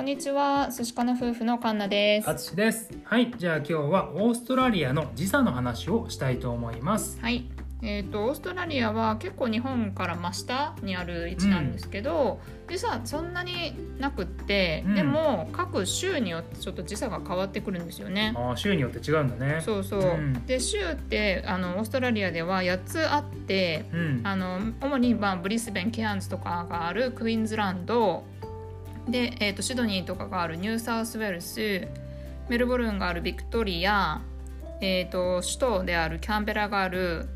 こんにちは、寿司かな夫婦のカンナです。あつしです。はいじゃあ今日はオーストラリアの時差の話をしたいと思います。はい。えー、とオーストラリアは結構日本から真下にある位置なんですけど、時差そんなになくって、うん。でも各州によってちょっと時差が変わってくるんですよね。あー州によって違うんだね。そうそう、うん。で州ってあのオーストラリアでは8つあってうん。あの主に、まあ、ブリスベンケアンズとかがあるクイーンズランドで、えー、とシドニーとかがあるニューサウスウェルスメルボルンがあるビクトリア、えー、と首都であるキャンベラがある、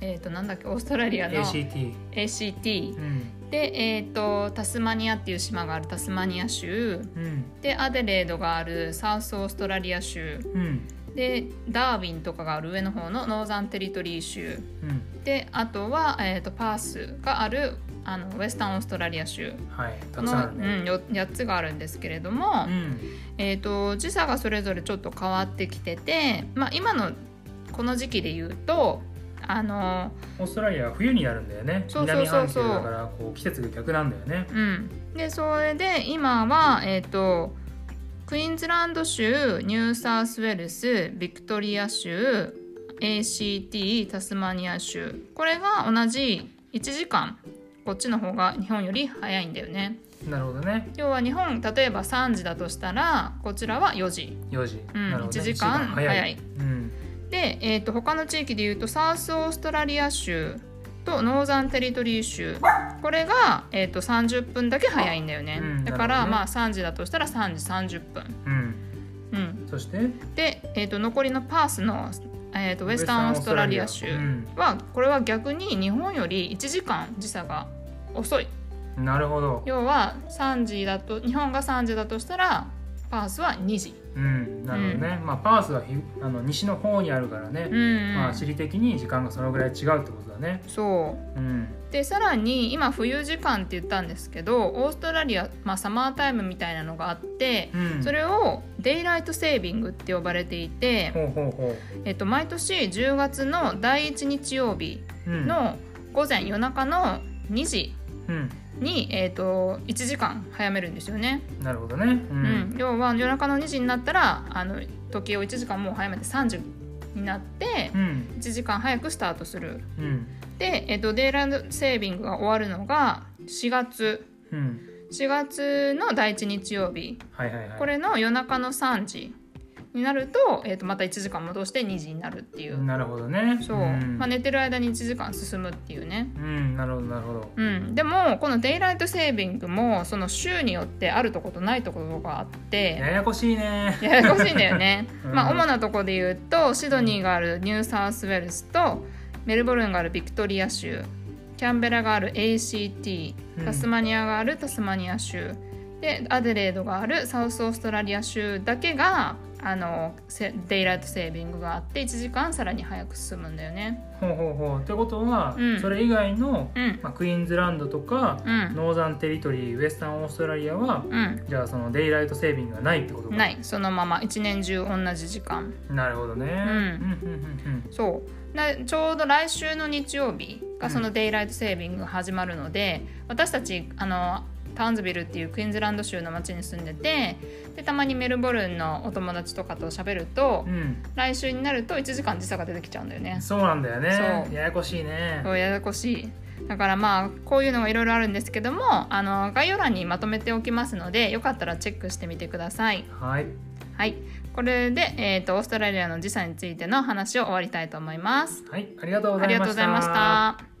えー、となんだっけオーストラリアの ACT ACT うん。で、えー、とタスマニアっていう島があるタスマニア州。うん。でアデレードがあるサウスオーストラリア州。うんでダーウィンとかがある上の方のノーザンテリトリー州。うん。であとは、えー、とパースがあるあのウェスタンオーストラリア州。はいたくさんね。うん、よ8つがあるんですけれども、うん。えー、と時差がそれぞれちょっと変わってきてて、まあ、今のこの時期で言うとあの、オーストラリアは冬になるんだよね。そうそうそうそう。南半球だからこう季節が逆なんだよね。うん、でそれで今は、えー、とクイーンズランド州ニューサウスウェルスビクトリア州 ACT タスマニア州。これが同じ1時間こっちの方が日本より早いんだよね。なるほどね。要は日本例えば3時だとしたらこちらは4時。4時、うんね。1時間早い。うん。で、えー、と他の地域でいうとサウスオーストラリア州とノーザンテリトリー州。これが、えー、と30分だけ早いんだよね、うんだから、ね。まあ3時だとしたら3時30分、うん。うん、そして？で、えー、と残りのパースの、えー、とウェスタンオーストラリア州うん。はこれは逆に日本より1時間時差が遅い。なるほど。要は3時だと日本が3時だとしたらパースは2時。うんなるほどね、まあパースはひあの西の方にあるからね、うん、うん。まあ地理的に時間がそのぐらい違うってことだね。そう。うん。でさらに今冬時間って言ったんですけどオーストラリア、まあ、サマータイムみたいなのがあって、うん。それをデイライトセービングって呼ばれていて、えっと、毎年10月の第1日曜日ううん。の午前夜中の2時うんに、えっと、1時間早めるんですよね、なるほどね。ううん。ん要は夜中の2時になったらあの時計を1時間もう早めて3時になってうん。1時間早くスタートする。うん。で、えっと、デイライトセービングが終わるのが4月。うん。4月の第1日曜日。はいはいはい。これの夜中の3時になると,、えー、とまた1時間戻して2時になるっていう、なるほどね。そう、ん。まあ、寝てる間に1時間進むっていうね。うんなるほどなるほど。うん、でもこのデイライトセービングもその週によってあるとことないところがあって。ややこしいね。ややこしいんだよね、うん。まあ主なとこで言うとシドニーがあるニューサウスウェルスとメルボルンがあるビクトリア州。キャンベラがある ACT うん。タスマニアがあるタスマニア州でアデレードがあるサウスオーストラリア州だけがあのセデイライトセービングがあって1時間さらに早く進むんだよね。ほうほうほう。ってことは、うん。それ以外の、うん。まあ、クイーンズランドとか、うん。ノーザンテリトリーウェスタンオーストラリアは、うん。じゃあそのデイライトセービングがないってことか。ない。そのまま一年中同じ時間。なるほどね、そう。なちょうど来週の日曜日がそのデイライトセービングが始まるので、私たちあのタウンズビルっていうクイーンズランド州の町に住んでてでたまにメルボルンのお友達とかと喋ると、うん。うん来週になると1時間時差が出てきちゃうんだよね。そうなんだよね。ややこしいね。そうややこしい。だからまあこういうのがいろいろあるんですけどもあの概要欄にまとめておきますのでよかったらチェックしてみてください。はい。はい。これで、えー、とオーストラリアの時差についての話を終わりたいと思います。はい。ありがとうございました。